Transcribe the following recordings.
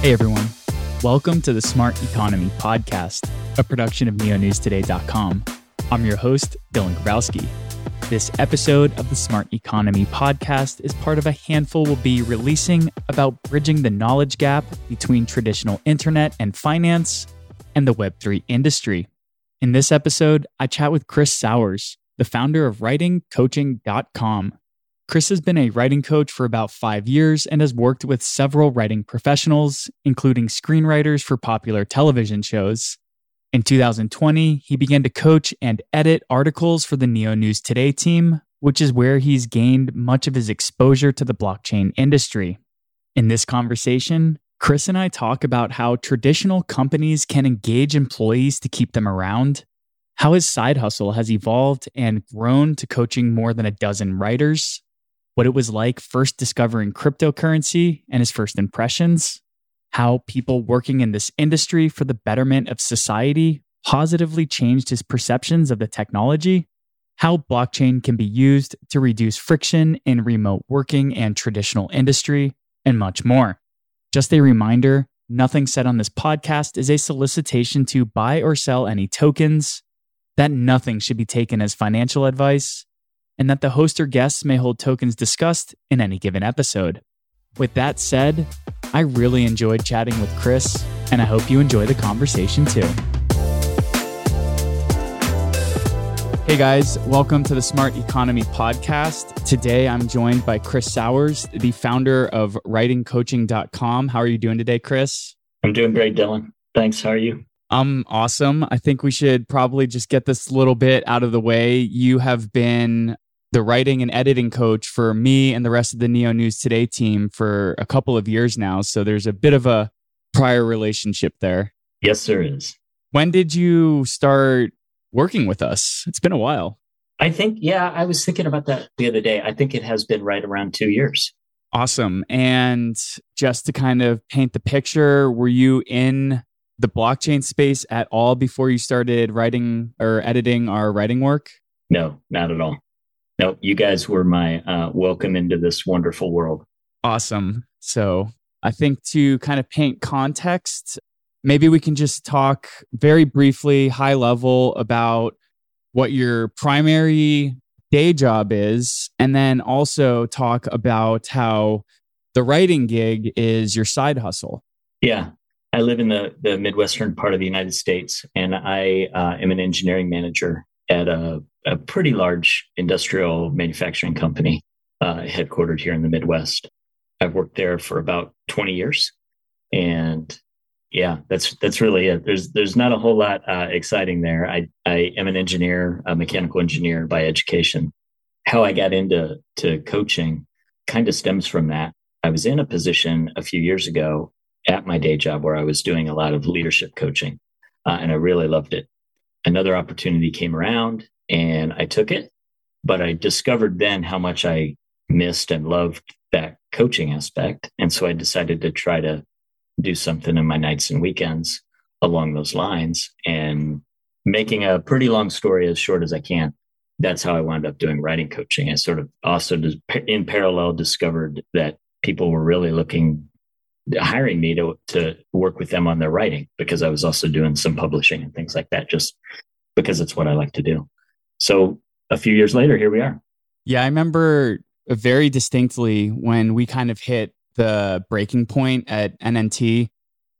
Hey everyone. Welcome to the Smart Economy Podcast, a production of neonewstoday.com. I'm your host, Dylan Grabowski. This episode of the Smart Economy Podcast is part of a handful we'll be releasing about bridging the knowledge gap between traditional internet and finance and the Web3 industry. In this episode, I chat with Chris Sowers, the founder of writingcoaching.com. Chris has been a writing coach for about five years and has worked with several writing professionals, including screenwriters for popular television shows. In 2020, he began to coach and edit articles for the Neo News Today team, which is where he's gained much of his exposure to the blockchain industry. In this conversation, Chris and I talk about how traditional companies can engage employees to keep them around, how his side hustle has evolved and grown to coaching more than a dozen writers, what it was like first discovering cryptocurrency and his first impressions, how people working in this industry for the betterment of society positively changed his perceptions of the technology, how blockchain can be used to reduce friction in remote working and traditional industry, and much more. Just a reminder nothing said on this podcast is a solicitation to buy or sell any tokens, that nothing should be taken as financial advice, and that the host or guests may hold tokens discussed in any given episode. With that said, I really enjoyed chatting with Chris, and I hope you enjoy the conversation too. Hey guys, welcome to the Smart Economy Podcast. Today I'm joined by Chris Sowers, the founder of writingcoaching.com. How are you doing today, Chris? I'm doing great, Dylan. Thanks. How are you? I'm awesome. I think we should probably just get this little bit out of the way. You have been the writing and editing coach for me and the rest of the Neo News Today team for a couple of years now. So there's a bit of a prior relationship there. Yes, there is. When did you start working with us? It's been a while. I think, yeah, I was thinking about that the other day. I think it has been right around two years. Awesome. And just to kind of paint the picture, were you in the blockchain space at all before you started writing or editing our writing work? No, not at all. No, you guys were my uh, welcome into this wonderful world. Awesome. So I think to kind of paint context, maybe we can just talk very briefly, high level, about what your primary day job is, and then also talk about how the writing gig is your side hustle. Yeah. I live in the, the Midwestern part of the United States, and I uh, am an engineering manager at a, a, pretty large industrial manufacturing company uh, headquartered here in the Midwest. I've worked there for about 20 years, and yeah, that's that's really it. There's there's not a whole lot uh, exciting there. I I am an engineer, a mechanical engineer by education. How I got into to coaching kind of stems from that. I was in a position a few years ago at my day job where I was doing a lot of leadership coaching, uh, and I really loved it. Another opportunity came around, and I took it. But I discovered then how much I missed and loved that coaching aspect, and so I decided to try to do something in my nights and weekends along those lines. And making a pretty long story as short as I can, that's how I wound up doing writing coaching. I sort of also, in parallel, discovered that people were really looking, hiring me to, to work with them on their writing because I was also doing some publishing and things like that, just because it's what I like to do. So a few years later, here we are. Yeah, I remember very distinctly when we kind of hit the breaking point at NNT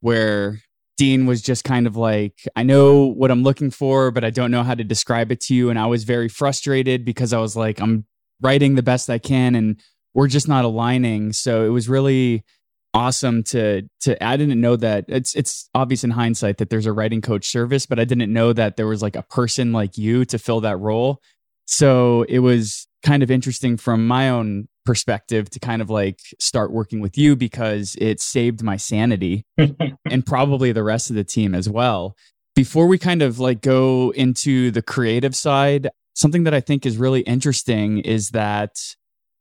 where Dean was just kind of like, I know what I'm looking for, but I don't know how to describe it to you. And I was very frustrated because I was like, I'm writing the best I can and we're just not aligning. So it was really awesome to to I didn't know that it's it's obvious in hindsight that there's a writing coach service, but I didn't know that there was like a person like you to fill that role. So it was kind of interesting from my own perspective to kind of like start working with you because it saved my sanity and probably the rest of the team as well. Before we kind of like go into the creative side, something that I think is really interesting is that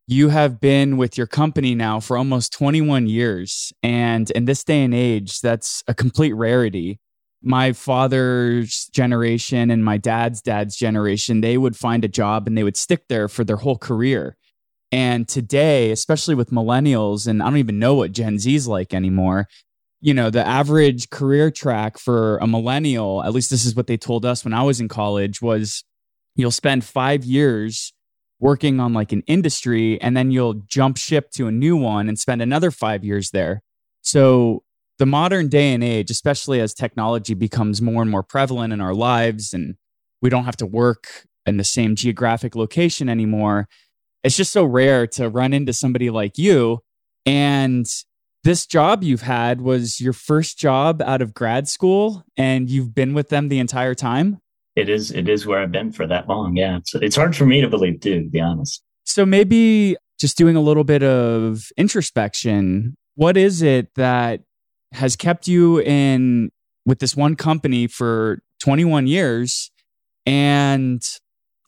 you have been with your company now for almost 21 years. And in this day and age, that's a complete rarity. My father's generation and my dad's dad's generation, they would find a job and they would stick there for their whole career. And today, especially with millennials, and I don't even know what Gen z's like anymore, you know, the average career track for a millennial, at least this is what they told us when I was in college, was you'll spend five years working on like an industry and then you'll jump ship to a new one and spend another five years there. So, the modern day and age, especially as technology becomes more and more prevalent in our lives and we don't have to work in the same geographic location anymore, it's just so rare to run into somebody like you. And this job you've had was your first job out of grad school and you've been with them the entire time? It is it is where I've been for that long. Yeah, it's it's hard for me to believe too, to be honest. So maybe just doing a little bit of introspection. What is it that has kept you in with this one company for 21 years, and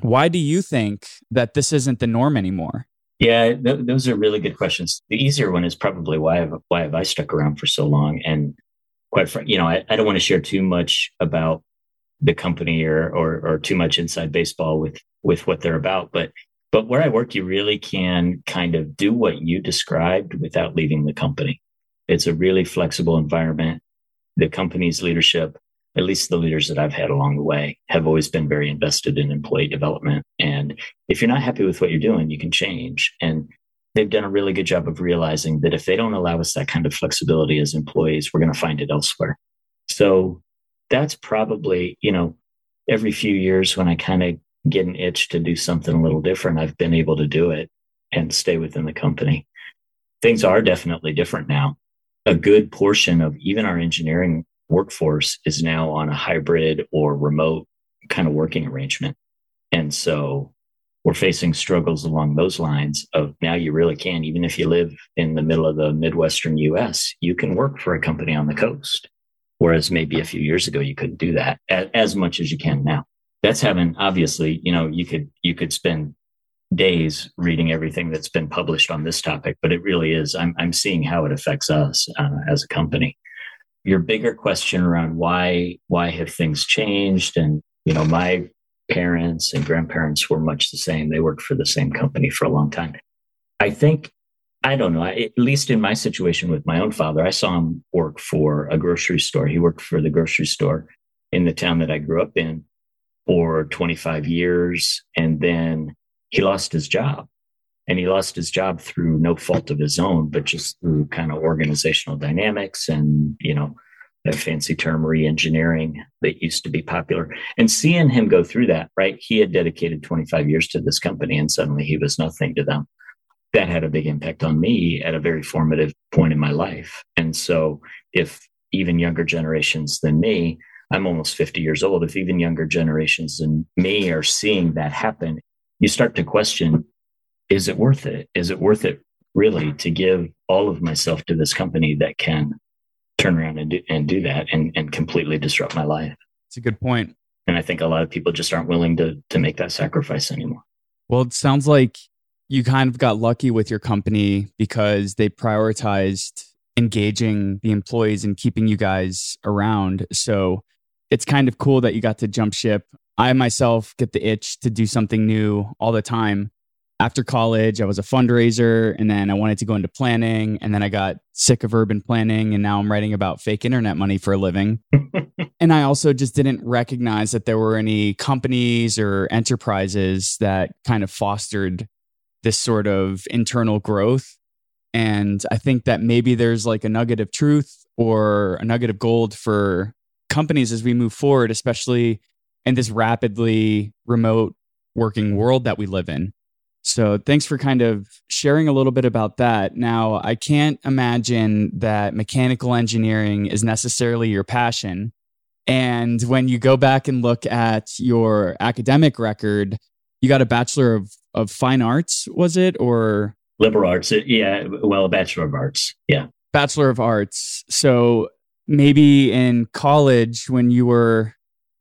why do you think that this isn't the norm anymore? Yeah, th- those are really good questions. The easier one is probably why have why have I stuck around for so long? And quite frankly, you know, I, I don't want to share too much about the company or, or, or too much inside baseball with with what they're about. But but where i work you really can kind of do what you described without leaving the company. It's a really flexible environment. The company's leadership at least the leaders that i've had along the way have always been very invested in employee development. And if you're not happy with what you're doing you can change. And they've done a really good job of realizing that if they don't allow us that kind of flexibility as employees we're going to find it elsewhere. So that's probably, you know, every few years when I kind of get an itch to do something a little different, I've been able to do it and stay within the company. Things are definitely different now. A good portion of even our engineering workforce is now on a hybrid or remote kind of working arrangement. And so we're facing struggles along those lines of now you really can, even if you live in the middle of the Midwestern US, you can work for a company on the coast. Whereas maybe a few years ago, you couldn't do that as much as you can now. That's having, obviously, you know, you could, you could spend days reading everything that's been published on this topic, but it really is, I'm, I'm seeing how it affects us uh, as a company. Your bigger question around why, why have things changed? And, you know, my parents and grandparents were much the same. They worked for the same company for a long time. I think I don't know. at least in my situation with my own father, I saw him work for a grocery store. He worked for the grocery store in the town that I grew up in for 25 years. And then he lost his job. And he lost his job through no fault of his own, but just through kind of organizational dynamics and, you know, that fancy term re-engineering that used to be popular. And seeing him go through that, right? He had dedicated 25 years to this company and suddenly he was nothing to them that had a big impact on me at a very formative point in my life. And so, if even younger generations than me, I'm almost 50 years old, if even younger generations than me are seeing that happen, you start to question is it worth it? Is it worth it really to give all of myself to this company that can turn around and do, and do that and, and completely disrupt my life? It's a good point. And I think a lot of people just aren't willing to, to make that sacrifice anymore. Well, it sounds like you kind of got lucky with your company because they prioritized engaging the employees and keeping you guys around. So it's kind of cool that you got to jump ship. I myself get the itch to do something new all the time. After college, I was a fundraiser and then I wanted to go into planning. And then I got sick of urban planning and now I'm writing about fake internet money for a living. and I also just didn't recognize that there were any companies or enterprises that kind of fostered this sort of internal growth. And I think that maybe there's like a nugget of truth or a nugget of gold for companies as we move forward, especially in this rapidly remote working world that we live in. So, thanks for kind of sharing a little bit about that. Now, I can't imagine that mechanical engineering is necessarily your passion. And when you go back and look at your academic record, you got a Bachelor of of fine arts, was it? Or liberal arts? Uh, yeah. Well, a bachelor of arts. Yeah. Bachelor of arts. So maybe in college when you were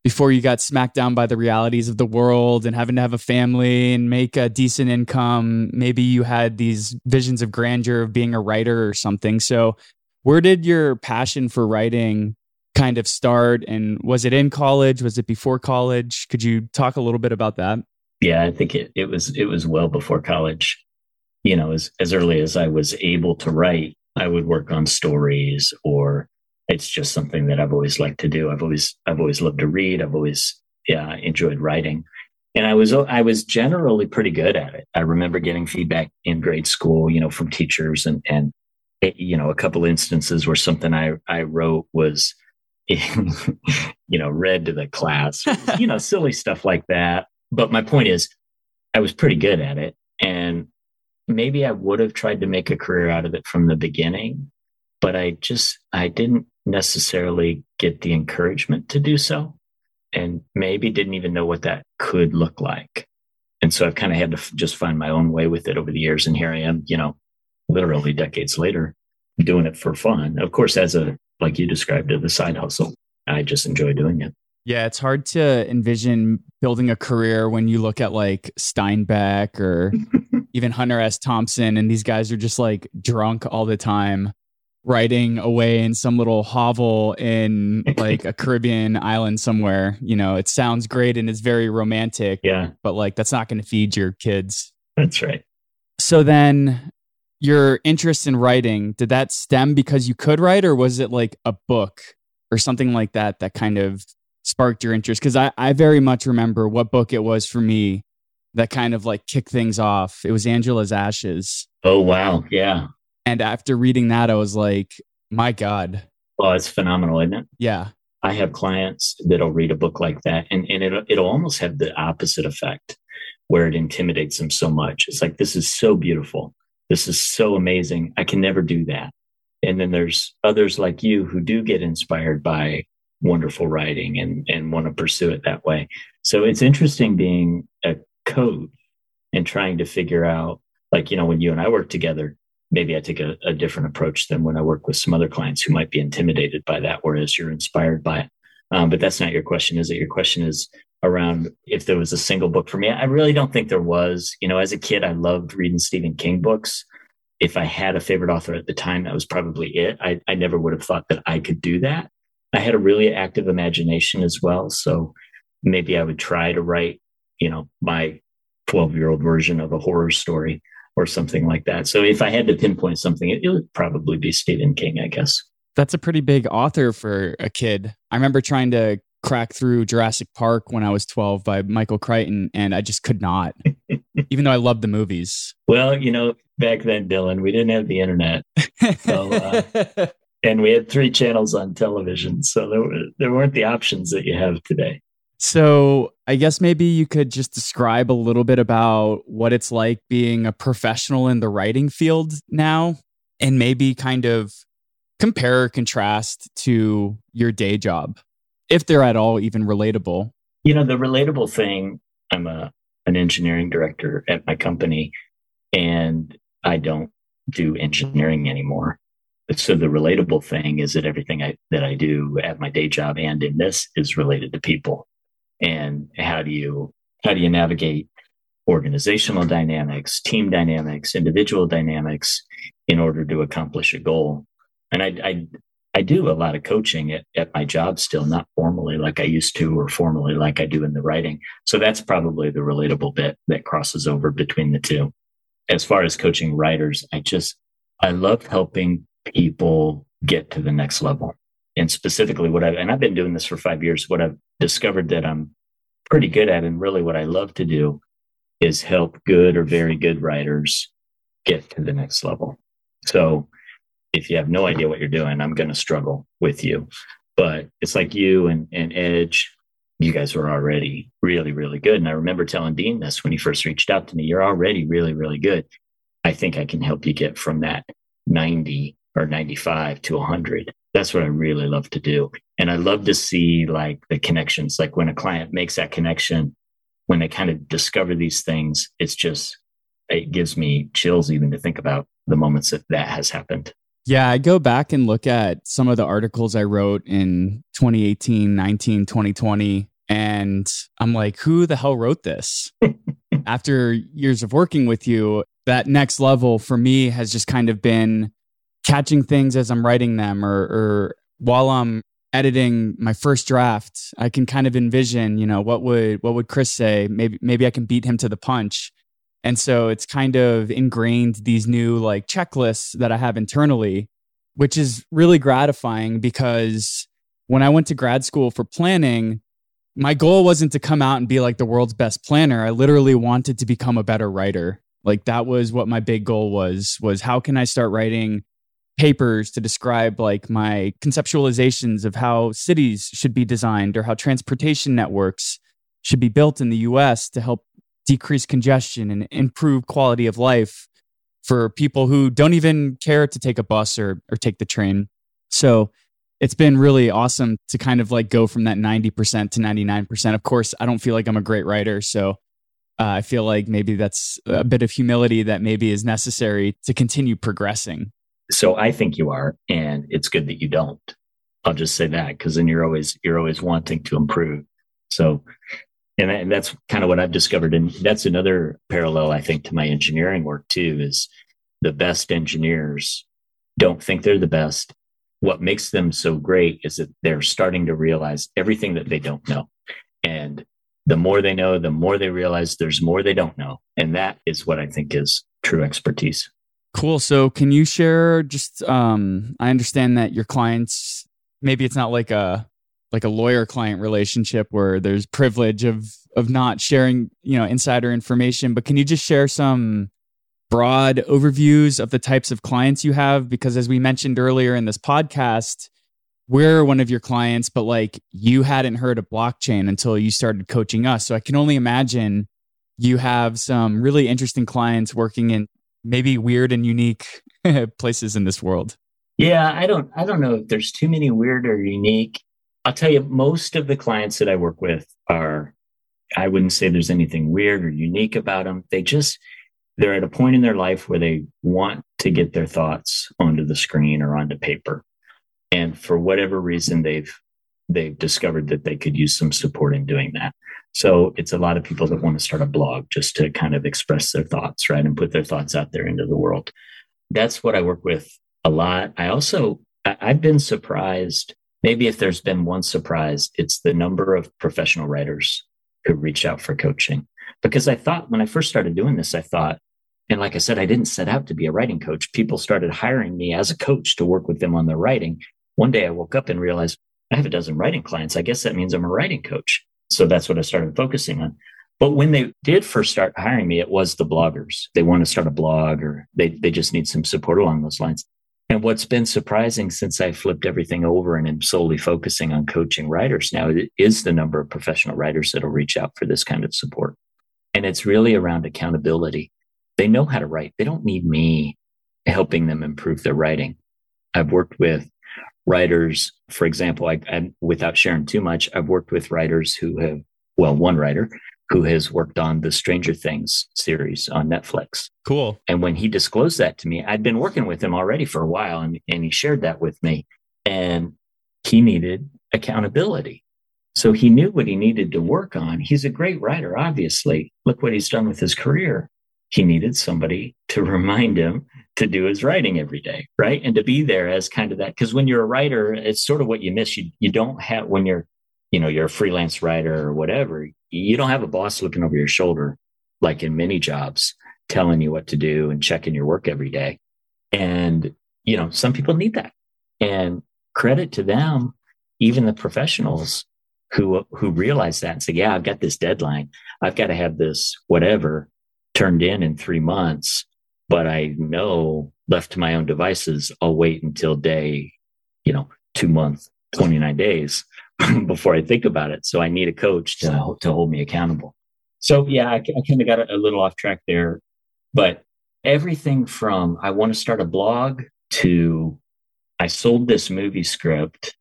before you got smacked down by the realities of the world and having to have a family and make a decent income, maybe you had these visions of grandeur of being a writer or something. So, where did your passion for writing kind of start? And was it in college? Was it before college? Could you talk a little bit about that? Yeah, I think it, it was it was well before college. You know, as as early as I was able to write, I would work on stories or it's just something that I've always liked to do. I've always I've always loved to read. I've always yeah enjoyed writing, and I was I was generally pretty good at it. I remember getting feedback in grade school, you know, from teachers, and and it, you know a couple instances where something I I wrote was. you know, read to the class, you know, silly stuff like that. But my point is, I was pretty good at it. And maybe I would have tried to make a career out of it from the beginning, but I just, I didn't necessarily get the encouragement to do so and maybe didn't even know what that could look like. And so I've kind of had to just find my own way with it over the years. And here I am, you know, literally decades later, doing it for fun. Of course, as a, like you described it, the side hustle. I just enjoy doing it. Yeah, it's hard to envision building a career when you look at like Steinbeck or even Hunter S. Thompson, and these guys are just like drunk all the time, writing away in some little hovel in like a Caribbean island somewhere. You know, it sounds great and it's very romantic. Yeah. But like, that's not going to feed your kids. That's right. So then your interest in writing, did that stem because you could write, or was it like a book or something like that that kind of sparked your interest? Because I, I very much remember what book it was for me that kind of like kicked things off. It was Angela's Ashes. Oh, wow. Yeah. And after reading that, I was like, my God. Well, it's phenomenal, isn't it? Yeah. I have clients that'll read a book like that and, and it'll, it'll almost have the opposite effect where it intimidates them so much. It's like, this is so beautiful. This is so amazing. I can never do that. And then there's others like you who do get inspired by wonderful writing and, and want to pursue it that way. So it's interesting being a coach and trying to figure out, like, you know, when you and I work together, maybe I take a, a different approach than when I work with some other clients who might be intimidated by that, whereas you're inspired by it. Um, but that's not your question, is it? Your question is around if there was a single book for me. I really don't think there was. You know, as a kid, I loved reading Stephen King books if I had a favorite author at the time, that was probably it. I, I never would have thought that I could do that. I had a really active imagination as well. So maybe I would try to write, you know, my 12 year old version of a horror story or something like that. So if I had to pinpoint something, it, it would probably be Stephen King, I guess. That's a pretty big author for a kid. I remember trying to crack through Jurassic Park when I was 12 by Michael Crichton, and I just could not, even though I loved the movies. Well, you know, back then, Dylan, we didn't have the internet. So, uh, and we had three channels on television. So there, were, there weren't the options that you have today. So I guess maybe you could just describe a little bit about what it's like being a professional in the writing field now, and maybe kind of compare or contrast to your day job if they're at all even relatable. You know, the relatable thing, I'm a an engineering director at my company and I don't do engineering anymore. So the relatable thing is that everything I, that I do at my day job and in this is related to people. And how do you how do you navigate organizational dynamics, team dynamics, individual dynamics in order to accomplish a goal? And I, I I do a lot of coaching at, at my job still, not formally like I used to or formally like I do in the writing. So that's probably the relatable bit that crosses over between the two. As far as coaching writers, I just, I love helping people get to the next level. And specifically what I've, and I've been doing this for five years, what I've discovered that I'm pretty good at and really what I love to do is help good or very good writers get to the next level. So if you have no idea what you're doing, I'm going to struggle with you. But it's like you and, and Edge, you guys were already really, really good. And I remember telling Dean this when he first reached out to me you're already really, really good. I think I can help you get from that 90 or 95 to 100. That's what I really love to do. And I love to see like the connections, like when a client makes that connection, when they kind of discover these things, it's just, it gives me chills even to think about the moments that that has happened. Yeah, I go back and look at some of the articles I wrote in 2018, 19, 2020, and I'm like, who the hell wrote this? After years of working with you, that next level for me has just kind of been catching things as I'm writing them or, or while I'm editing my first draft, I can kind of envision, you know, what would what would Chris say? Maybe maybe I can beat him to the punch. And so it's kind of ingrained these new like checklists that I have internally which is really gratifying because when I went to grad school for planning, my goal wasn't to come out and be like the world's best planner. I literally wanted to become a better writer. Like that was what my big goal was was how can I start writing papers to describe like my conceptualizations of how cities should be designed or how transportation networks should be built in the US to help decrease congestion and improve quality of life for people who don't even care to take a bus or or take the train. So it's been really awesome to kind of like go from that 90% to 99%. Of course, I don't feel like I'm a great writer, so uh, I feel like maybe that's a bit of humility that maybe is necessary to continue progressing. So I think you are, and it's good that you don't. I'll just say that because then you're always you're always wanting to improve. So, and that's kind of what I've discovered, and that's another parallel I think to my engineering work too. Is the best engineers don't think they're the best. What makes them so great is that they're starting to realize everything that they don't know, and the more they know, the more they realize there's more they don't know. And that is what I think is true expertise. Cool. So can you share just um I understand that your clients maybe it's not like a like a lawyer client relationship where there's privilege of of not sharing, you know, insider information, but can you just share some broad overviews of the types of clients you have because as we mentioned earlier in this podcast, we're one of your clients, but like you hadn't heard of blockchain until you started coaching us. So I can only imagine you have some really interesting clients working in maybe weird and unique places in this world. Yeah, I don't I don't know if there's too many weird or unique. I'll tell you most of the clients that I work with are I wouldn't say there's anything weird or unique about them. They just they're at a point in their life where they want to get their thoughts onto the screen or onto paper and for whatever reason they've they've discovered that they could use some support in doing that so it's a lot of people that want to start a blog just to kind of express their thoughts right and put their thoughts out there into the world that's what i work with a lot i also i've been surprised maybe if there's been one surprise it's the number of professional writers who reach out for coaching because i thought when i first started doing this i thought and like I said, I didn't set out to be a writing coach. People started hiring me as a coach to work with them on their writing. One day I woke up and realized I have a dozen writing clients. I guess that means I'm a writing coach. So that's what I started focusing on. But when they did first start hiring me, it was the bloggers. They want to start a blog or they, they just need some support along those lines. And what's been surprising since I flipped everything over and am solely focusing on coaching writers now is the number of professional writers that'll reach out for this kind of support. And it's really around accountability. They know how to write. They don't need me helping them improve their writing. I've worked with writers, for example, I, I, without sharing too much, I've worked with writers who have, well, one writer who has worked on the Stranger Things series on Netflix. Cool. And when he disclosed that to me, I'd been working with him already for a while and, and he shared that with me. And he needed accountability. So he knew what he needed to work on. He's a great writer, obviously. Look what he's done with his career. He needed somebody to remind him to do his writing every day, right? And to be there as kind of that. Because when you're a writer, it's sort of what you miss. You you don't have when you're, you know, you're a freelance writer or whatever. You don't have a boss looking over your shoulder like in many jobs, telling you what to do and checking your work every day. And you know, some people need that. And credit to them, even the professionals who who realize that and say, "Yeah, I've got this deadline. I've got to have this whatever turned in in three months." but I know left to my own devices, I'll wait until day, you know, two months, 29 days before I think about it. So I need a coach to, to hold me accountable. So yeah, I, I kind of got a, a little off track there, but everything from I want to start a blog to I sold this movie script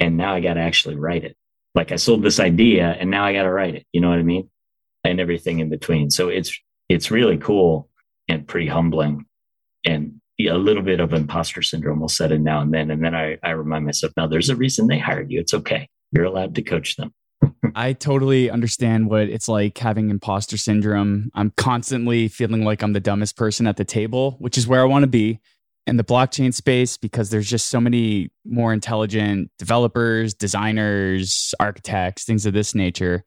and now I got to actually write it. Like I sold this idea and now I got to write it. You know what I mean? And everything in between. So it's, it's really cool and pretty humbling and a little bit of imposter syndrome will set in now and then. And then I, I remind myself, now there's a reason they hired you. It's okay. You're allowed to coach them. I totally understand what it's like having imposter syndrome. I'm constantly feeling like I'm the dumbest person at the table, which is where I want to be in the blockchain space because there's just so many more intelligent developers, designers, architects, things of this nature.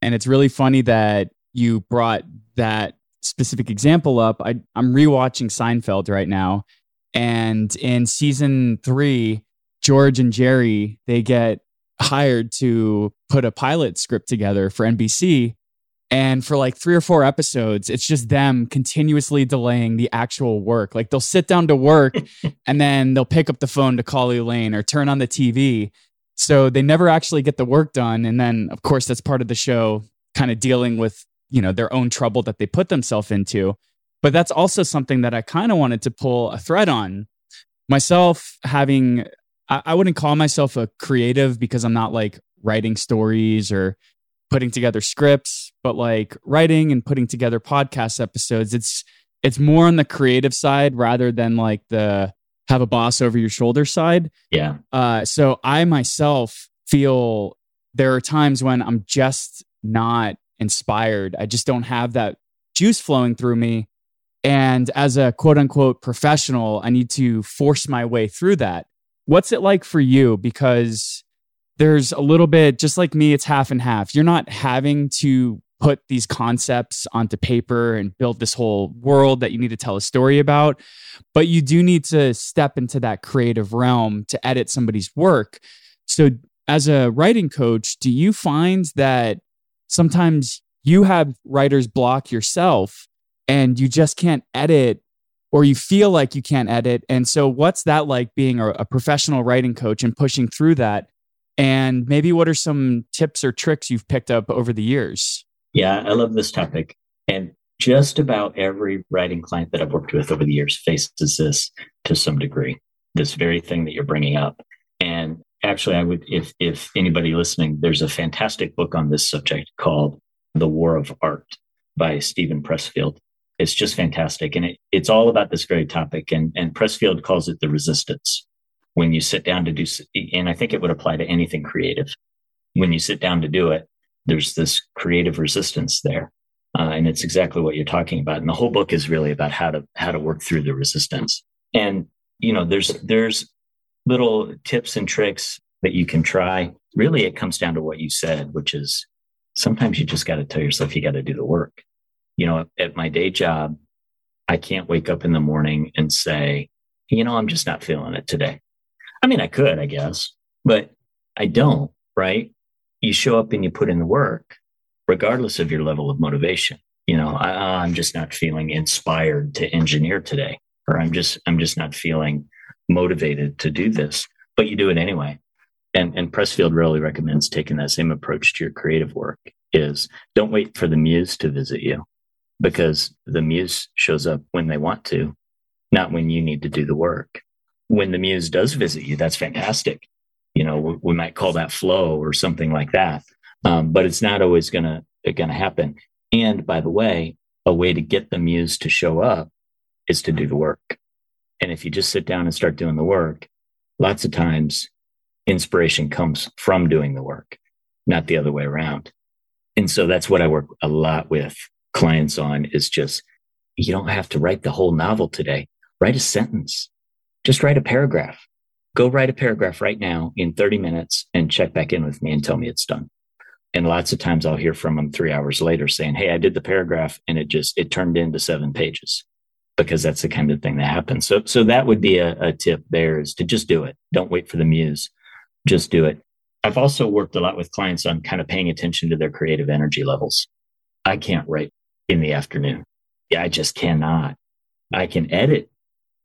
And it's really funny that you brought that specific example up, I, I'm rewatching Seinfeld right now. And in season three, George and Jerry, they get hired to put a pilot script together for NBC. And for like three or four episodes, it's just them continuously delaying the actual work. Like they'll sit down to work and then they'll pick up the phone to call Elaine or turn on the TV. So they never actually get the work done. And then, of course, that's part of the show, kind of dealing with, you know, their own trouble that they put themselves into. But that's also something that I kind of wanted to pull a thread on. Myself having, I, I wouldn't call myself a creative because I'm not like writing stories or putting together scripts, but like writing and putting together podcast episodes. It's it's more on the creative side rather than like the have a boss over your shoulder side. Yeah. Uh, so I myself feel there are times when I'm just not inspired. I just don't have that juice flowing through me. And as a quote unquote professional, I need to force my way through that. What's it like for you? Because there's a little bit, just like me, it's half and half. You're not having to put these concepts onto paper and build this whole world that you need to tell a story about, but you do need to step into that creative realm to edit somebody's work. So, as a writing coach, do you find that sometimes you have writer's block yourself and you just can't edit or you feel like you can't edit. And so, what's that like being a, a, professional writing coach and pushing through that? And maybe what are some tips or tricks you've picked up over the years? Yeah, I love this topic. And just about every writing client that I've worked with over the years faces this to some degree, this very thing that you're bringing up. And actually, I would, if, if anybody listening, there's a fantastic book on this subject called The War of Art by Steven Pressfield it's just fantastic. And it, it's all about this very topic. And, and Pressfield calls it the resistance. When you sit down to do, and I think it would apply to anything creative. When you sit down to do it, there's this creative resistance there. Uh, and it's exactly what you're talking about. And the whole book is really about how to, how to work through the resistance. And, you know, there's, there's little tips and tricks that you can try. Really, it comes down to what you said, which is sometimes you just got to tell yourself you got to do the work you know, at my day job, I can't wake up in the morning and say, you know, I'm just not feeling it today. I mean, I could, I guess, but I don't, right? You show up and you put in the work, regardless of your level of motivation. You know, I, I'm just not feeling inspired to engineer today, or I'm just, I'm just not feeling motivated to do this, but you do it anyway. And, and Pressfield really recommends taking that same approach to your creative work is don't wait for the muse to visit you because the muse shows up when they want to, not when you need to do the work. When the muse does visit you, that's fantastic. You know, we, we might call that flow or something like that. Um, but it's not always gonna gonna happen. And by the way, a way to get the muse to show up is to do the work. And if you just sit down and start doing the work, lots of times inspiration comes from doing the work, not the other way around. And so that's what I work a lot with clients on is just you don't have to write the whole novel today. Write a sentence. Just write a paragraph. Go write a paragraph right now in 30 minutes and check back in with me and tell me it's done. And lots of times I'll hear from them three hours later saying, Hey, I did the paragraph and it just, it turned into seven pages because that's the kind of thing that happens. So, so that would be a, a tip there is to just do it. Don't wait for the muse. Just do it. I've also worked a lot with clients on kind of paying attention to their creative energy levels. I can't write in the afternoon. Yeah, I just cannot. I can edit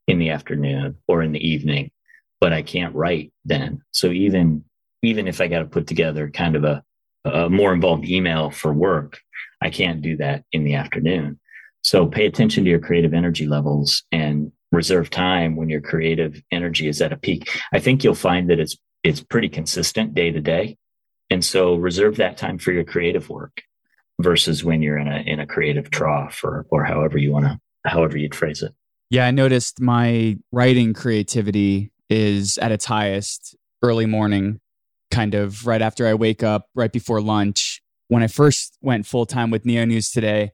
in the afternoon or in the evening, but I can't write then. So even even if I got to put together kind of a, a more involved email for work, I can't do that in the afternoon. So pay attention to your creative energy levels and reserve time when your creative energy is at a peak. I think you'll find that it's it's pretty consistent day to day. And so reserve that time for your creative work versus when you're in a in a creative trough or or however you want to however you'd phrase it. Yeah, I noticed my writing creativity is at its highest early morning, kind of right after I wake up, right before lunch. When I first went full time with Neo News today,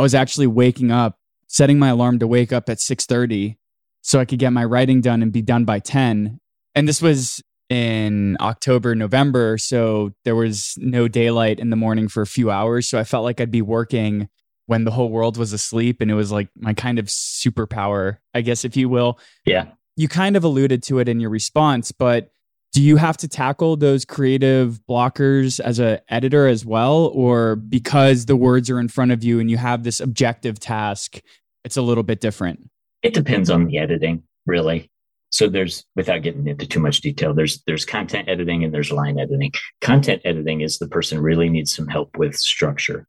I was actually waking up, setting my alarm to wake up at 6:30 so I could get my writing done and be done by 10. And this was in October, November. So there was no daylight in the morning for a few hours. So I felt like I'd be working when the whole world was asleep and it was like my kind of superpower, I guess, if you will. Yeah. You kind of alluded to it in your response, but do you have to tackle those creative blockers as an editor as well? Or because the words are in front of you and you have this objective task, it's a little bit different? It depends on the editing, really. So there's without getting into too much detail, there's there's content editing and there's line editing. Content editing is the person really needs some help with structure.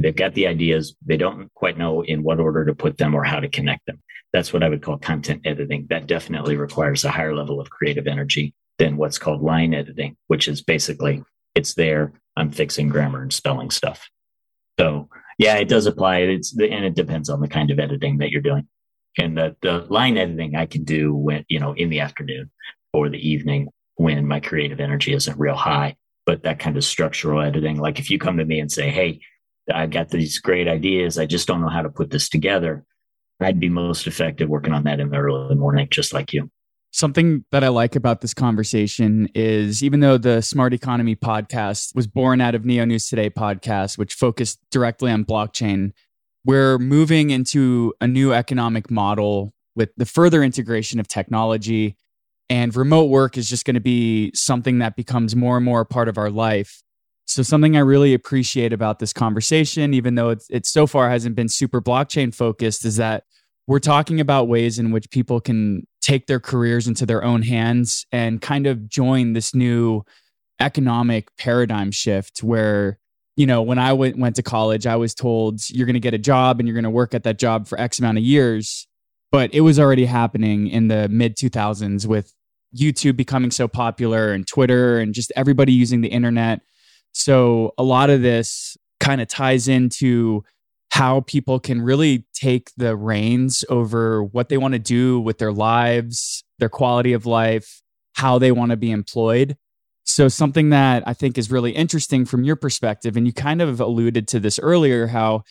They've got the ideas, they don't quite know in what order to put them or how to connect them. That's what I would call content editing. That definitely requires a higher level of creative energy than what's called line editing, which is basically it's there. I'm fixing grammar and spelling stuff. So yeah, it does apply. It's and it depends on the kind of editing that you're doing. And the, the line editing I can do when, you know, in the afternoon or the evening when my creative energy isn't real high. But that kind of structural editing, like if you come to me and say, Hey, I've got these great ideas. I just don't know how to put this together. I'd be most effective working on that in the early morning, just like you. Something that I like about this conversation is even though the Smart Economy podcast was born out of Neo News Today podcast, which focused directly on blockchain, we're moving into a new economic model with the further integration of technology. And remote work is just going to be something that becomes more and more a part of our life. So, something I really appreciate about this conversation, even though it's, it so far hasn't been super blockchain focused, is that we're talking about ways in which people can take their careers into their own hands and kind of join this new economic paradigm shift where you know when i went, went to college i was told you're going to get a job and you're going to work at that job for x amount of years. But it was already happening in the mid 2000s with youtube becoming so popular and twitter and just everybody using the internet. So a lot of this kind of ties into how people can really take the reins over what they want to do with their lives, their quality of life, how they want to be employed. So, something that I think is really interesting from your perspective, and you kind of alluded to this earlier, how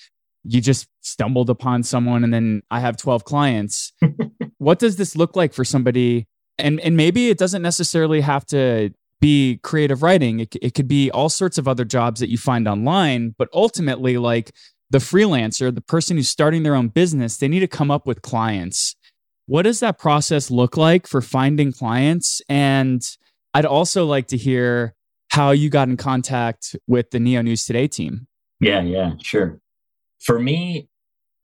you just stumbled upon someone and then I have 12 clients. what does this look like for somebody? And, and maybe it doesn't necessarily have to be creative writing. It, it could be all sorts of other jobs that you find online, but ultimately, like the freelancer, the person who's starting their own business, they need to come up with clients. What does that process look like for finding clients? And I'd also like to hear how you got in contact with the Neo News Today team. Yeah, yeah, sure. For me,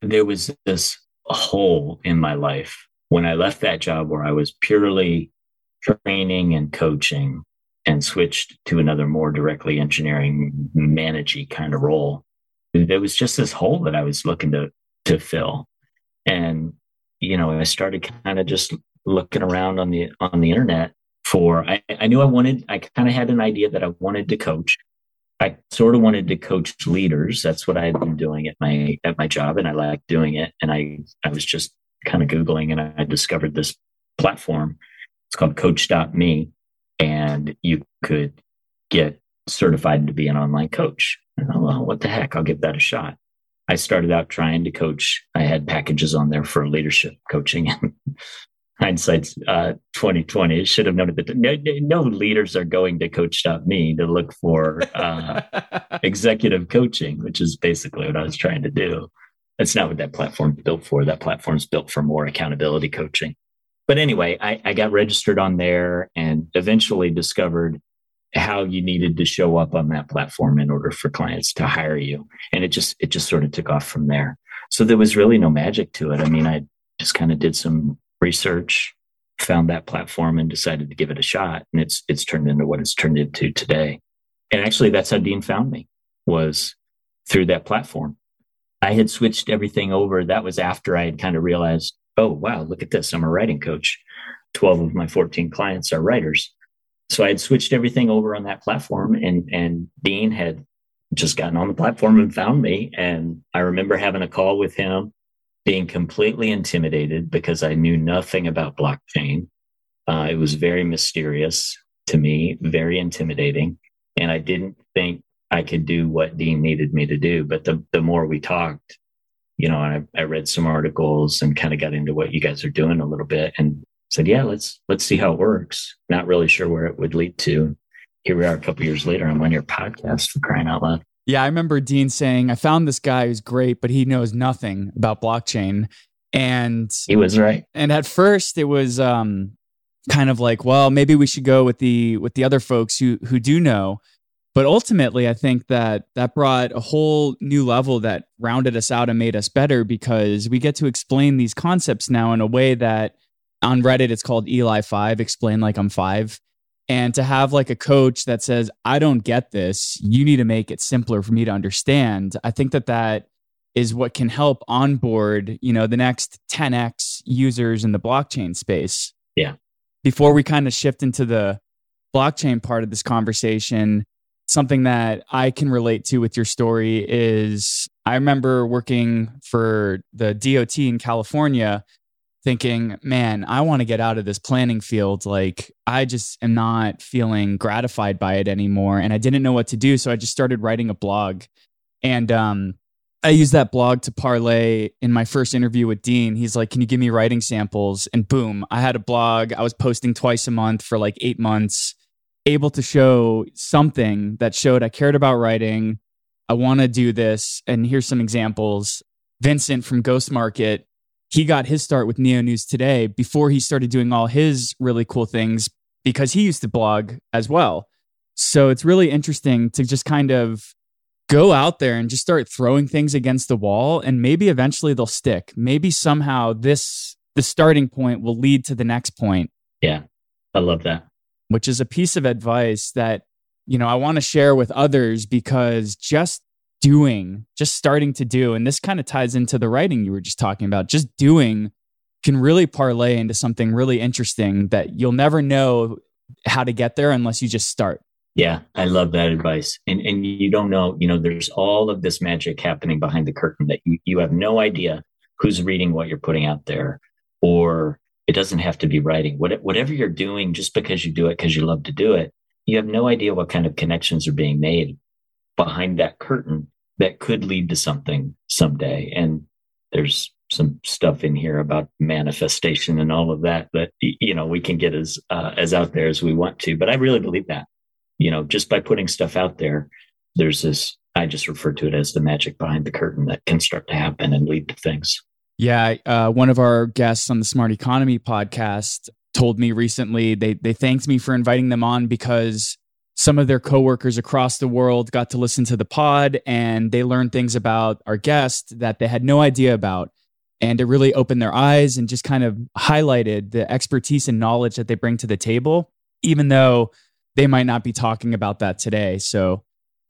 there was this hole in my life when I left that job where I was purely training and coaching and switched to another more directly engineering managey kind of role there was just this hole that I was looking to to fill. And you know, I started kind of just looking around on the on the internet for I, I knew I wanted I kind of had an idea that I wanted to coach. I sort of wanted to coach leaders. That's what I had been doing at my at my job and I liked doing it. And I I was just kind of Googling and I discovered this platform. It's called coach.me. And you could get certified to be an online coach. Oh, well, what the heck? I'll give that a shot. I started out trying to coach. I had packages on there for leadership coaching. Hindsight's uh, 2020. Should have noted that no, no leaders are going to coach.me to look for uh, executive coaching, which is basically what I was trying to do. That's not what that platform's built for. That platform's built for more accountability coaching. But anyway, I, I got registered on there and eventually discovered how you needed to show up on that platform in order for clients to hire you. And it just it just sort of took off from there. So there was really no magic to it. I mean i just kind of did some research found that platform and decided to give it a shot. And it's it's turned into what it's turned into today. And actually that's how dean found me was through that platform. I had switched everything over. That was after i had kind of realized oh wow look at this. I'm a writing coach. 12 of my 14 clients are writers so I had switched everything over on that platform and and Dean had just gotten on the platform and found me. And I remember having a call with him, being completely intimidated because I knew nothing about blockchain. Uh, it was very mysterious to me, very intimidating. And I didn't think I could do what Dean needed me to do. But the, the more we talked, you know, I, I read some articles and kind of got into what you guys are doing a little bit. And said, yeah, let's let's see how it works. Not really sure where it would lead to. Here we are a couple years later. I'm on your podcast for crying out loud. Yeah, I remember Dean saying, I found this guy who's great, but he knows nothing about blockchain. And he was right. And at first it was um kind of like, well, maybe we should go with the with the other folks who who do know. But ultimately, I think that that brought a whole new level that rounded us out and made us better because we get to explain these concepts now in a way that on Reddit it's called Eli 5, explain like I'm 5. And to have like a coach that says, I don't get this, you need to make it simpler for me to understand. I think that that is what can help onboard, you know, the next 10x users in the blockchain space. Yeah before we kind of shift into the blockchain part of this conversation, something that I can relate to with your story is I remember working for the DOT in California thinking, man, I want to get out of this planning field. Like, I just am not feeling gratified by it anymore. And I didn't know what to do. So I just started writing a blog. And um, I used that blog to parlay in my first interview with Dean. He's like, Can you give me writing samples? And boom, I had a blog. I was posting twice a month for like eight months, able to show something that showed I cared about writing. I want to do this. And here's some examples. Vincent from GhostMarket, he got his start with Neo News Today before he started doing all his really cool things because he used to blog as well. So it's really interesting to just kind of go out there and just start throwing things against the wall and maybe eventually they'll stick. Maybe somehow this the starting point will lead to the next point. Yeah i love that. Which is a piece of advice that you know i want to share with others because just doing just starting to do and this kind of ties into the writing you were just talking about just doing can really parlay into something really interesting that you'll never know how to get there unless you just start yeah, I love that advice. And and you don't know, you know, there's all of this magic happening behind the curtain that you, you have no idea who's reading what you're putting out there, or it doesn't have to be writing. What, whatever you're doing, just because you do it because you love to do it, you have no idea what kind of connections are being made behind that curtain that could lead to something someday. And there's some stuff in here about manifestation and all of that that you know we can get as uh, as out there as we want to. But I really believe that you know, just by putting stuff out there, there's this, I just refer to it as the magic behind the curtain that can start to happen and lead to things. Yeah. Uh, one of our guests on the Smart Economy podcast told me recently they, they thanked me for inviting them on because some of their coworkers across the world got to listen to the pod and they learned things about our guest that they had no idea about. And it really opened their eyes and just kind of highlighted the expertise and knowledge that they bring to the table, even though they might not be talking about that today. So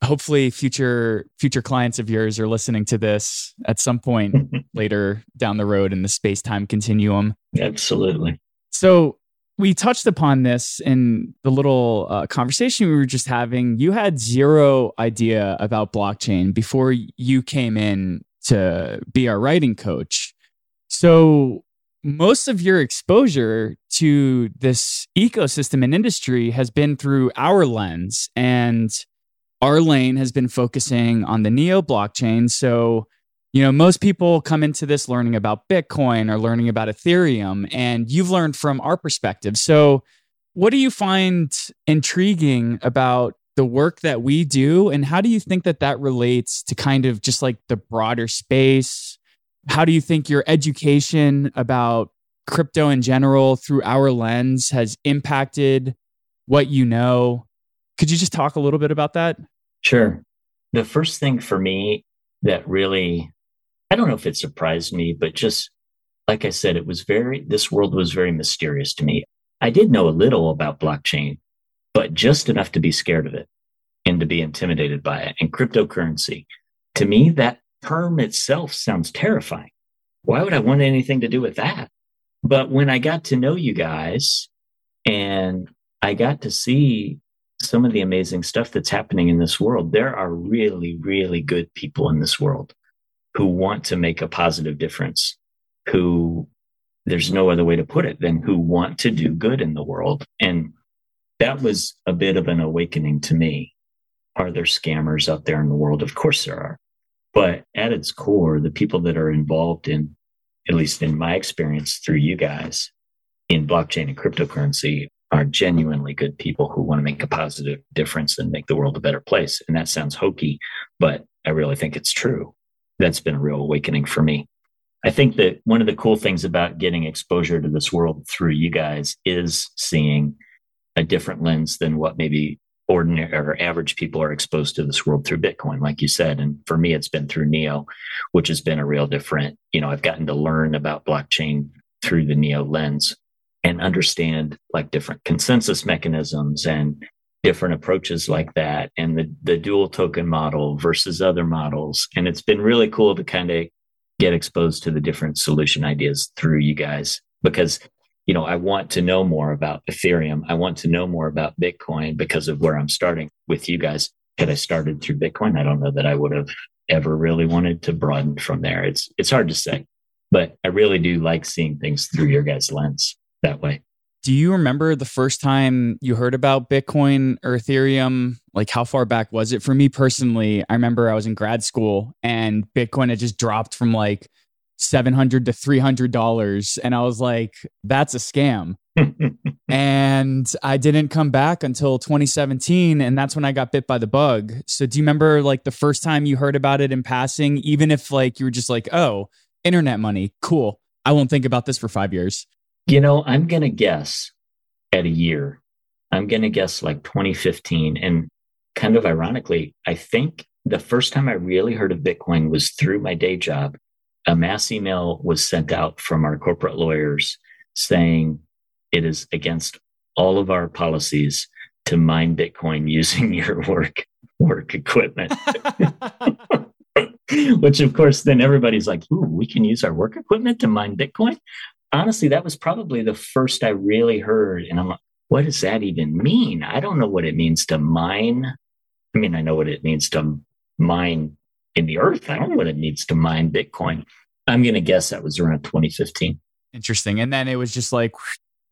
hopefully future future clients of yours are listening to this at some point later down the road in the space-time continuum. Absolutely. So we touched upon this in the little uh, conversation we were just having. You had zero idea about blockchain before you came in to be our writing coach. So most of your exposure to this ecosystem and industry has been through our lens and our lane has been focusing on the neo blockchain so you know most people come into this learning about bitcoin or learning about ethereum and you've learned from our perspective so what do you find intriguing about the work that we do and how do you think that that relates to kind of just like the broader space how do you think your education about crypto in general through our lens has impacted what you know? Could you just talk a little bit about that? Sure. The first thing for me that really, I don't know if it surprised me, but just like I said, it was very, this world was very mysterious to me. I did know a little about blockchain, but just enough to be scared of it and to be intimidated by it. And cryptocurrency, to me, that term itself sounds terrifying. Why would I want anything to do with that? But when I got to know you guys and I got to see some of the amazing stuff that's happening in this world, there are really, really good people in this world who want to make a positive difference, who there's no other way to put it than who want to do good in the world. And that was a bit of an awakening to me. Are there scammers out there in the world? Of course there are. But at its core, the people that are involved in, at least in my experience through you guys, in blockchain and cryptocurrency are genuinely good people who want to make a positive difference and make the world a better place. And that sounds hokey, but I really think it's true. That's been a real awakening for me. I think that one of the cool things about getting exposure to this world through you guys is seeing a different lens than what maybe ordinary or average people are exposed to this world through Bitcoin, like you said. And for me, it's been through Neo, which has been a real different, you know, I've gotten to learn about blockchain through the Neo lens and understand like different consensus mechanisms and different approaches like that and the, the dual token model versus other models. And it's been really cool to kind of get exposed to the different solution ideas through you guys because you know, I want to know more about Ethereum. I want to know more about Bitcoin because of where I'm starting with you guys. Had I started through Bitcoin, I don't know that I would have ever really wanted to broaden from there. It's it's hard to say, but I really do like seeing things through your guys' lens that way. Do you remember the first time you heard about Bitcoin or Ethereum? Like, how far back was it? For me personally, I remember I was in grad school and Bitcoin had just dropped from like 700 to 300 dollars. And i was like that's a scam. And i didn't come back until 2017 and that's when i got bit by the bug. So do you remember like the first time you heard about it in passing? Even if like you were just like oh internet money cool. I won't think about this for 5 years you know i'm going to guess at a year i'm going to guess like 2015 and kind of ironically i think the first time i really heard of bitcoin was through my day job a mass email was sent out from our corporate lawyers saying it is against all of our policies to mine Bitcoin using your work work equipment. Which of course then everybody's like, ooh, we can use our work equipment to mine Bitcoin. Honestly, that was probably the first I really heard. And I'm like, what does that even mean? I don't know what it means to mine. I mean, I know what it means to mine in the earth. I don't know what it means to mine Bitcoin. I'm going to guess that was around 2015. Interesting. And then it was just like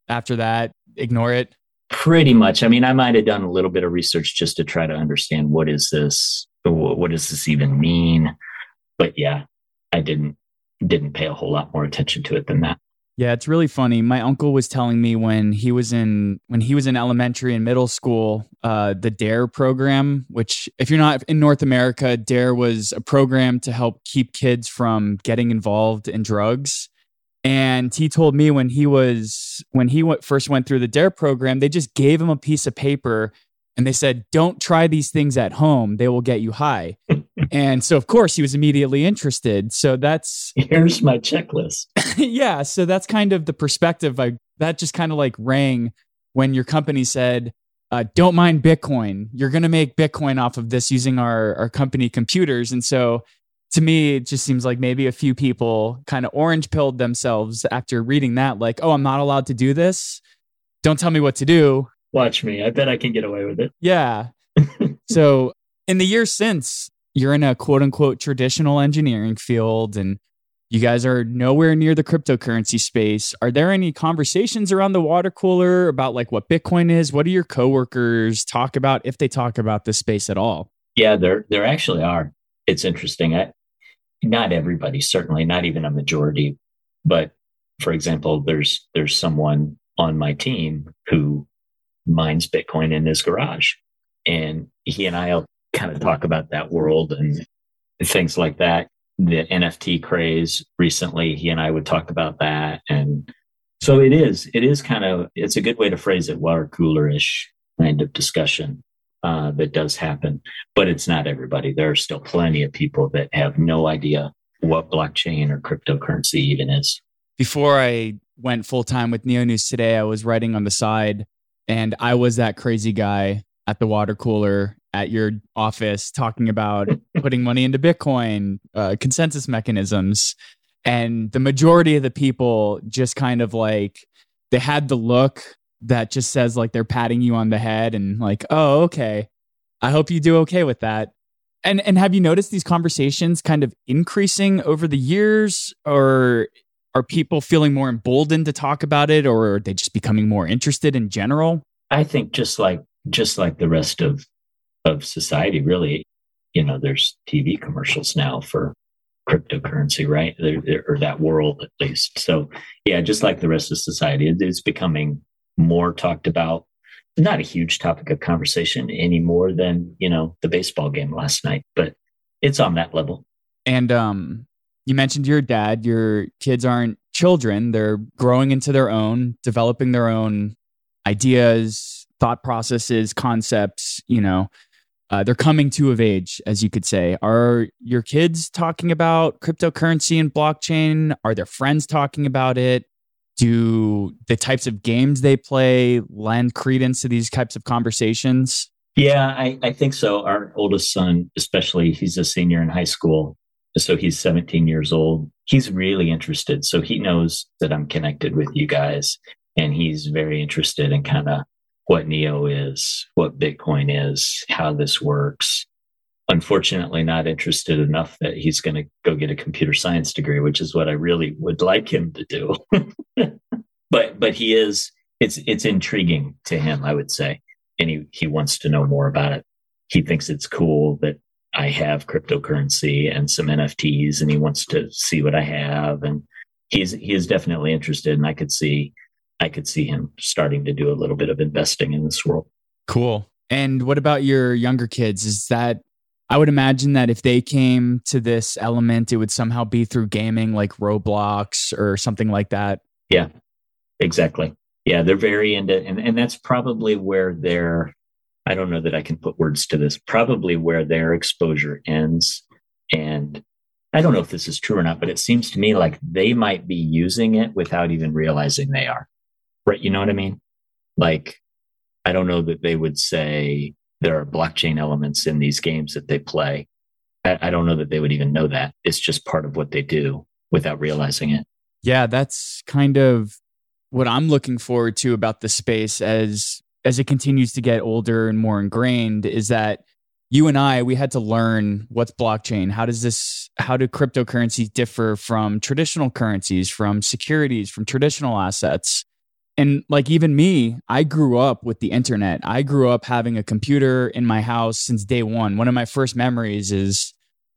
after that, ignore it. Pretty much. I mean, I might have done a little bit of research just to try to understand what is this? What does this even mean? But yeah, I didn't didn't pay a whole lot more attention to it than that. Yeah, it's really funny. My uncle was telling me when he was in when he was in elementary and middle school, uh, the DARE program, which if you're not in North America, DARE was a program to help keep kids from getting involved in drugs. And he told me when he was when he went, first went through the DARE program, they just gave him a piece of paper and they said, "Don't try these things at home; they will get you high." and so, of course, he was immediately interested. So that's here's my checklist. yeah, so that's kind of the perspective. I that just kind of like rang when your company said, uh, "Don't mind Bitcoin. You're going to make Bitcoin off of this using our our company computers." And so, to me, it just seems like maybe a few people kind of orange pilled themselves after reading that, like, "Oh, I'm not allowed to do this. Don't tell me what to do." Watch me. I bet I can get away with it. Yeah. so in the years since, you're in a quote unquote traditional engineering field and you guys are nowhere near the cryptocurrency space. Are there any conversations around the water cooler about like what Bitcoin is? What do your coworkers talk about if they talk about this space at all? Yeah, there there actually are. It's interesting. I, not everybody, certainly not even a majority, but for example, there's there's someone on my team who mines Bitcoin in his garage. And he and I'll kind of talk about that world and things like that. The NFT craze recently, he and I would talk about that. And so it is, it is kind of, it's a good way to phrase it, water cooler ish kind of discussion uh, that does happen, but it's not everybody. There are still plenty of people that have no idea what blockchain or cryptocurrency even is. Before I went full time with Neo News today, I was writing on the side and I was that crazy guy at the water cooler at your office talking about putting money into Bitcoin, uh, consensus mechanisms. And the majority of the people just kind of like, they had the look that just says like they're patting you on the head and like, oh, okay. I hope you do okay with that. And and have you noticed these conversations kind of increasing over the years or are people feeling more emboldened to talk about it or are they just becoming more interested in general? I think just like just like the rest of of society really, you know, there's TV commercials now for cryptocurrency, right? There, there, or that world at least. So yeah, just like the rest of society, it, it's becoming more talked about. Not a huge topic of conversation any more than, you know, the baseball game last night, but it's on that level. And um you mentioned your dad, your kids aren't children, they're growing into their own, developing their own ideas, thought processes, concepts, you know. Uh, they're coming to of age, as you could say. Are your kids talking about cryptocurrency and blockchain? Are their friends talking about it? Do the types of games they play lend credence to these types of conversations? Yeah, I, I think so. Our oldest son, especially, he's a senior in high school. So he's 17 years old. He's really interested. So he knows that I'm connected with you guys and he's very interested in kind of what Neo is, what Bitcoin is, how this works. Unfortunately, not interested enough that he's going to go get a computer science degree, which is what I really would like him to do. but but he is it's it's intriguing to him, I would say, and he he wants to know more about it. He thinks it's cool that I have cryptocurrency and some NFTs, and he wants to see what I have, and he's he is definitely interested, and I could see I could see him starting to do a little bit of investing in this world. Cool. And what about your younger kids? Is that I would imagine that if they came to this element, it would somehow be through gaming like Roblox or something like that. Yeah, exactly. Yeah, they're very into, and, and that's probably where their, I don't know that I can put words to this, probably where their exposure ends. And I don't know if this is true or not, but it seems to me like they might be using it without even realizing they are. Right. You know what I mean? Like, I don't know that they would say there are blockchain elements in these games that they play. I, I don't know that they would even know that. It's just part of what they do without realizing it. Yeah, that's kind of what I'm looking forward to about the space as as it continues to get older and more ingrained is that you and I we had to learn what's blockchain. How does this how do cryptocurrencies differ from traditional currencies, from securities, from traditional assets? And like even me, I grew up with the internet. I grew up having a computer in my house since day one. One of my first memories is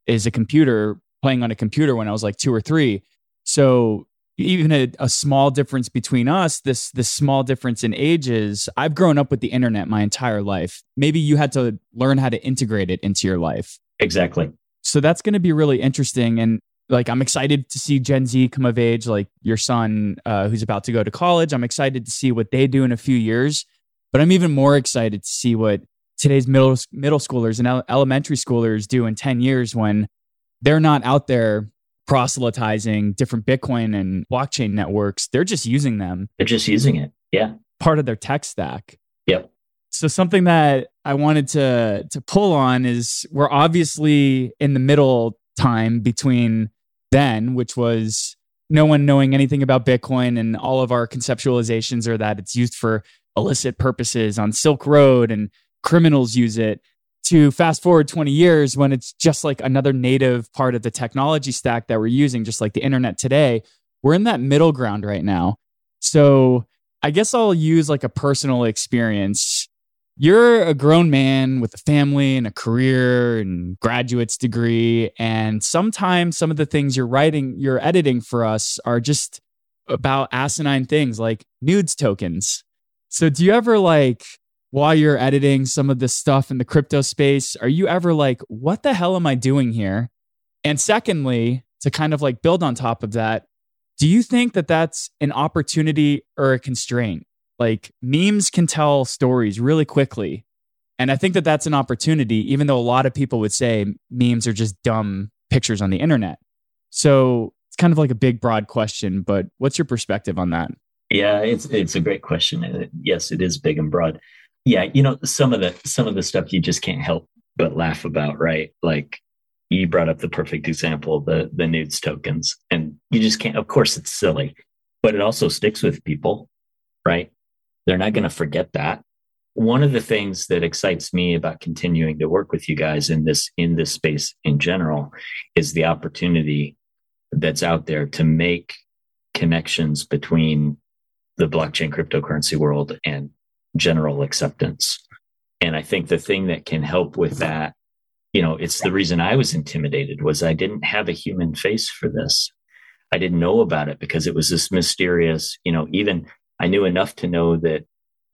is a computer playing on a computer when I was like two or three. So even a, a small difference between us, this this small difference in ages, I've grown up with the internet my entire life. Maybe you had to learn how to integrate it into your life. Exactly. So that's going to be really interesting. And like I'm excited to see Gen Z come of age, like your son uh, who's about to go to college. I'm excited to see what they do in a few years, but I'm even more excited to see what today's middle middle schoolers and elementary schoolers do in 10 years when they're not out there proselytizing different Bitcoin and blockchain networks. They're just using them. They're just using it. Yeah. Part of their tech stack. Yep. So something that I wanted to to pull on is we're obviously in the middle time between then, which was no one knowing anything about Bitcoin. And all of our conceptualizations are that it's used for illicit purposes on Silk Road and criminals use it. To fast forward 20 years when it's just like another native part of the technology stack that we're using, just like the internet today, we're in that middle ground right now. So I guess I'll use like a personal experience you're a grown man with a family and a career and graduate's degree and sometimes some of the things you're writing you're editing for us are just about asinine things like nudes tokens. So do you ever like while you're editing some of the stuff in the crypto space are you ever like what the hell am i doing here? And secondly to kind of like build on top of that do you think that that's an opportunity or a constraint like memes can tell stories really quickly. And I think that that's an opportunity, even though a lot of people would say memes are just dumb pictures on the internet. So it's kind of like a big, broad question, but what's your perspective on that? Yeah, it's it's a great question. And yes, it is big and broad. Yeah, you know, some of the some of the stuff you just can't help but laugh about, right? Like you brought up the perfect example, the the nudes tokens. And you just can't of course it's silly, but it also sticks with people, right? They're not going to forget that. One of the things that excites me about continuing to work with you guys in this in this space in general is the opportunity that's out there to make connections between the blockchain cryptocurrency world and general acceptance. And I think the thing that can help with that, you know, it's the reason I was intimidated was I didn't have a human face for this. I didn't know about it because it was this mysterious, you know, even I knew enough to know that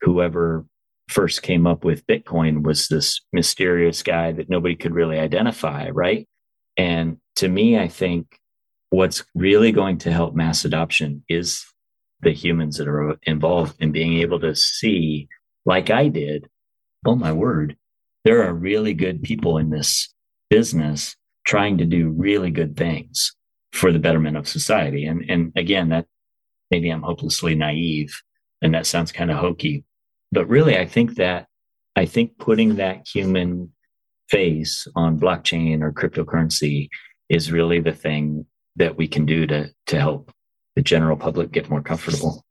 whoever first came up with Bitcoin was this mysterious guy that nobody could really identify, right? And to me, I think what's really going to help mass adoption is the humans that are involved in being able to see, like I did, oh my word, there are really good people in this business trying to do really good things for the betterment of society. And and again, that maybe I'm hopelessly naive and that sounds kind of hokey, but really I think that I think putting that human face on blockchain or cryptocurrency is really the thing that we can do to to help the general public get more comfortable.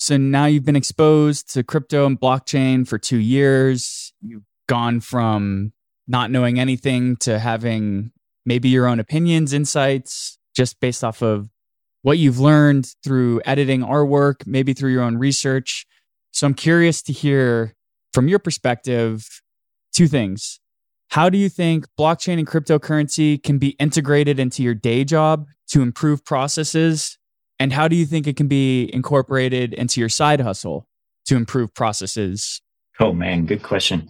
So now you've been exposed to crypto and blockchain for 2 years. You've gone from not knowing anything to having maybe your own opinions, insights, just based off of what you've learned through editing our work, maybe through your own research. So I'm curious to hear from your perspective two things. How do you think blockchain and cryptocurrency can be integrated into your day job to improve processes? And how do you think it can be incorporated into your side hustle to improve processes? Oh man, good question.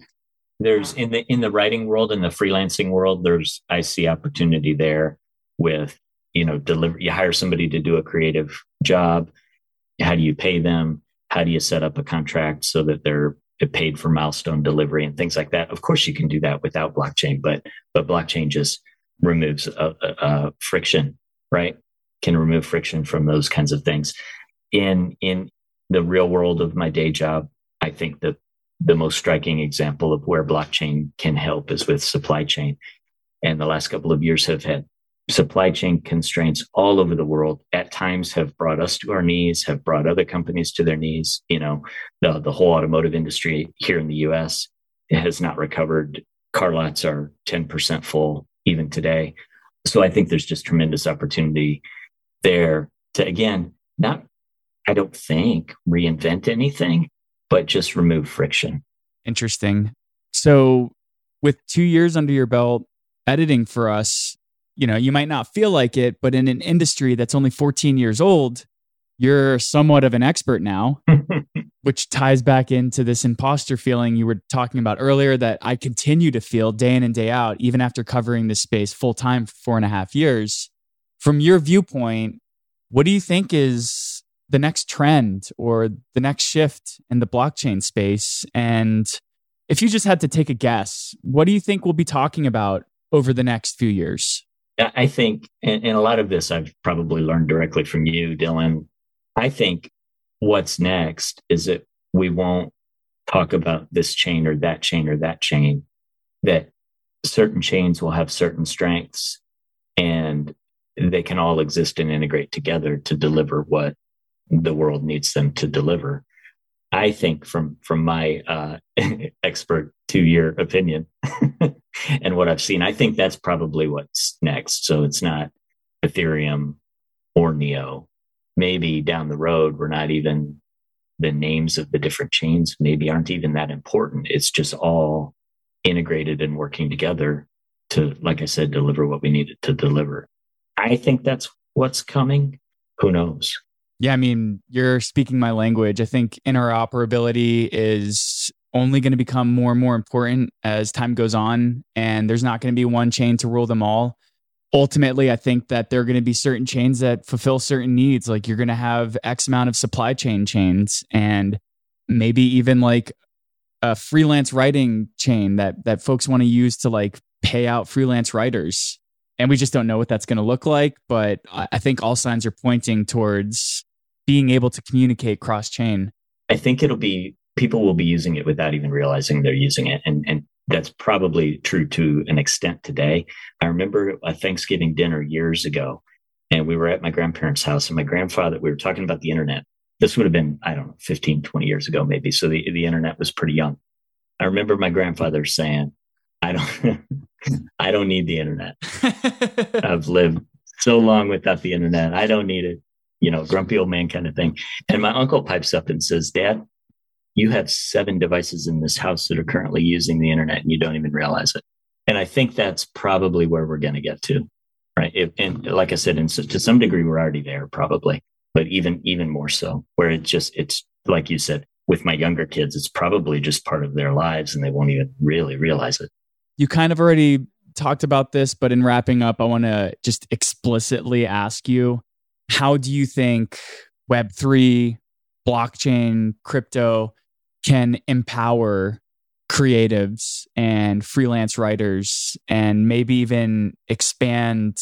There's in the in the writing world and the freelancing world, there's I see opportunity there with, you know, deliver you hire somebody to do a creative job. How do you pay them? How do you set up a contract so that they're paid for milestone delivery and things like that? Of course, you can do that without blockchain, but but blockchain just removes a, a, a friction, right? Can remove friction from those kinds of things. In in the real world of my day job, I think the the most striking example of where blockchain can help is with supply chain. And the last couple of years have had supply chain constraints all over the world at times have brought us to our knees have brought other companies to their knees. You know the, the whole automotive industry here in the us has not recovered. Car lots are 10% full even today. So i think there's just tremendous opportunity there to again not i don't think reinvent anything but just remove friction. Interesting. So with two years under your belt editing for us you know, you might not feel like it, but in an industry that's only 14 years old, you're somewhat of an expert now, which ties back into this imposter feeling you were talking about earlier that I continue to feel day in and day out, even after covering this space full time for four and a half years. From your viewpoint, what do you think is the next trend or the next shift in the blockchain space? And if you just had to take a guess, what do you think we'll be talking about over the next few years? I think, and, and a lot of this I've probably learned directly from you, Dylan. I think what's next is that we won't talk about this chain or that chain or that chain, that certain chains will have certain strengths and they can all exist and integrate together to deliver what the world needs them to deliver. I think from from my uh, expert two year opinion and what I've seen, I think that's probably what's next. So it's not Ethereum or Neo. Maybe down the road, we're not even the names of the different chains maybe aren't even that important. It's just all integrated and working together to, like I said, deliver what we needed to deliver. I think that's what's coming. Who knows? Yeah, I mean, you're speaking my language. I think interoperability is only going to become more and more important as time goes on, and there's not going to be one chain to rule them all. Ultimately, I think that there are going to be certain chains that fulfill certain needs. Like you're going to have X amount of supply chain chains, and maybe even like a freelance writing chain that that folks want to use to like pay out freelance writers. And we just don't know what that's going to look like. But I think all signs are pointing towards being able to communicate cross chain? I think it'll be people will be using it without even realizing they're using it. And, and that's probably true to an extent today. I remember a Thanksgiving dinner years ago, and we were at my grandparents' house, and my grandfather, we were talking about the internet. This would have been, I don't know, 15, 20 years ago, maybe. So the, the internet was pretty young. I remember my grandfather saying, I don't, I don't need the internet. I've lived so long without the internet. I don't need it you know, grumpy old man kind of thing. And my uncle pipes up and says, Dad, you have seven devices in this house that are currently using the internet and you don't even realize it. And I think that's probably where we're going to get to. Right. If, and like I said, and so, to some degree, we're already there probably, but even, even more so where it just, it's like you said, with my younger kids, it's probably just part of their lives and they won't even really realize it. You kind of already talked about this, but in wrapping up, I want to just explicitly ask you how do you think Web3, blockchain, crypto can empower creatives and freelance writers and maybe even expand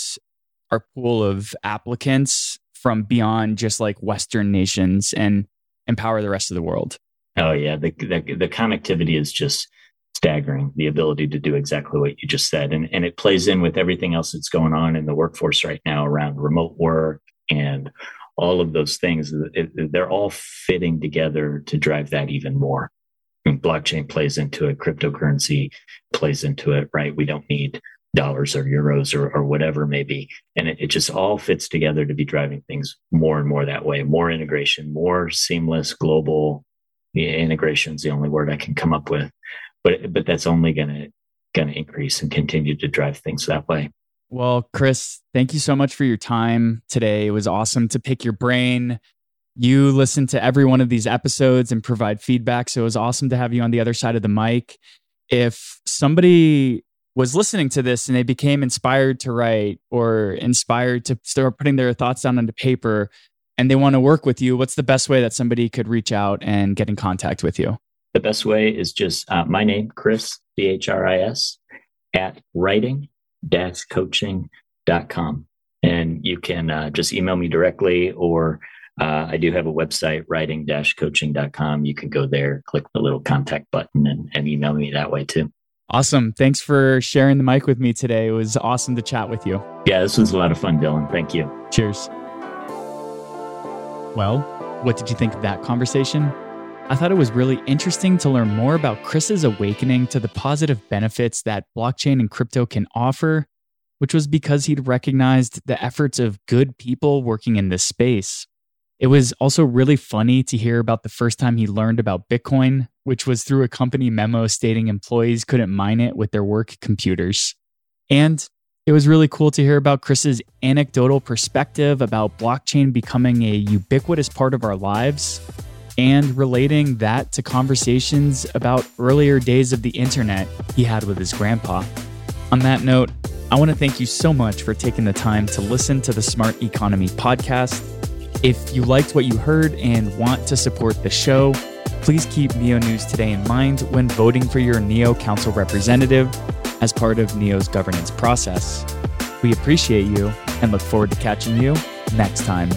our pool of applicants from beyond just like Western nations and empower the rest of the world. Oh yeah, the, the, the connectivity is just staggering. The ability to do exactly what you just said, and and it plays in with everything else that's going on in the workforce right now around remote work and all of those things. It, they're all fitting together to drive that even more. Blockchain plays into it, cryptocurrency plays into it, right? We don't need dollars or euros or, or whatever it may be. And it, it just all fits together to be driving things more and more that way, more integration, more seamless global integration is the only word I can come up with. But but that's only gonna gonna increase and continue to drive things that way. Well, Chris, thank you so much for your time today. It was awesome to pick your brain. You listen to every one of these episodes and provide feedback. So it was awesome to have you on the other side of the mic. If somebody was listening to this and they became inspired to write or inspired to start putting their thoughts down onto paper and they want to work with you, what's the best way that somebody could reach out and get in contact with you? The best way is just uh, my name, Chris, C H R I S, at writing coaching.com. And you can uh, just email me directly, or uh, I do have a website, writing coaching.com. You can go there, click the little contact button, and, and email me that way too. Awesome. Thanks for sharing the mic with me today. It was awesome to chat with you. Yeah, this was a lot of fun, Dylan. Thank you. Cheers. Well, what did you think of that conversation? I thought it was really interesting to learn more about Chris's awakening to the positive benefits that blockchain and crypto can offer, which was because he'd recognized the efforts of good people working in this space. It was also really funny to hear about the first time he learned about Bitcoin, which was through a company memo stating employees couldn't mine it with their work computers. And it was really cool to hear about Chris's anecdotal perspective about blockchain becoming a ubiquitous part of our lives and relating that to conversations about earlier days of the internet he had with his grandpa. On that note, I want to thank you so much for taking the time to listen to the Smart Economy podcast. If you liked what you heard and want to support the show, please keep Neo News Today in mind when voting for your Neo Council representative as part of Neo's governance process. We appreciate you and look forward to catching you next time.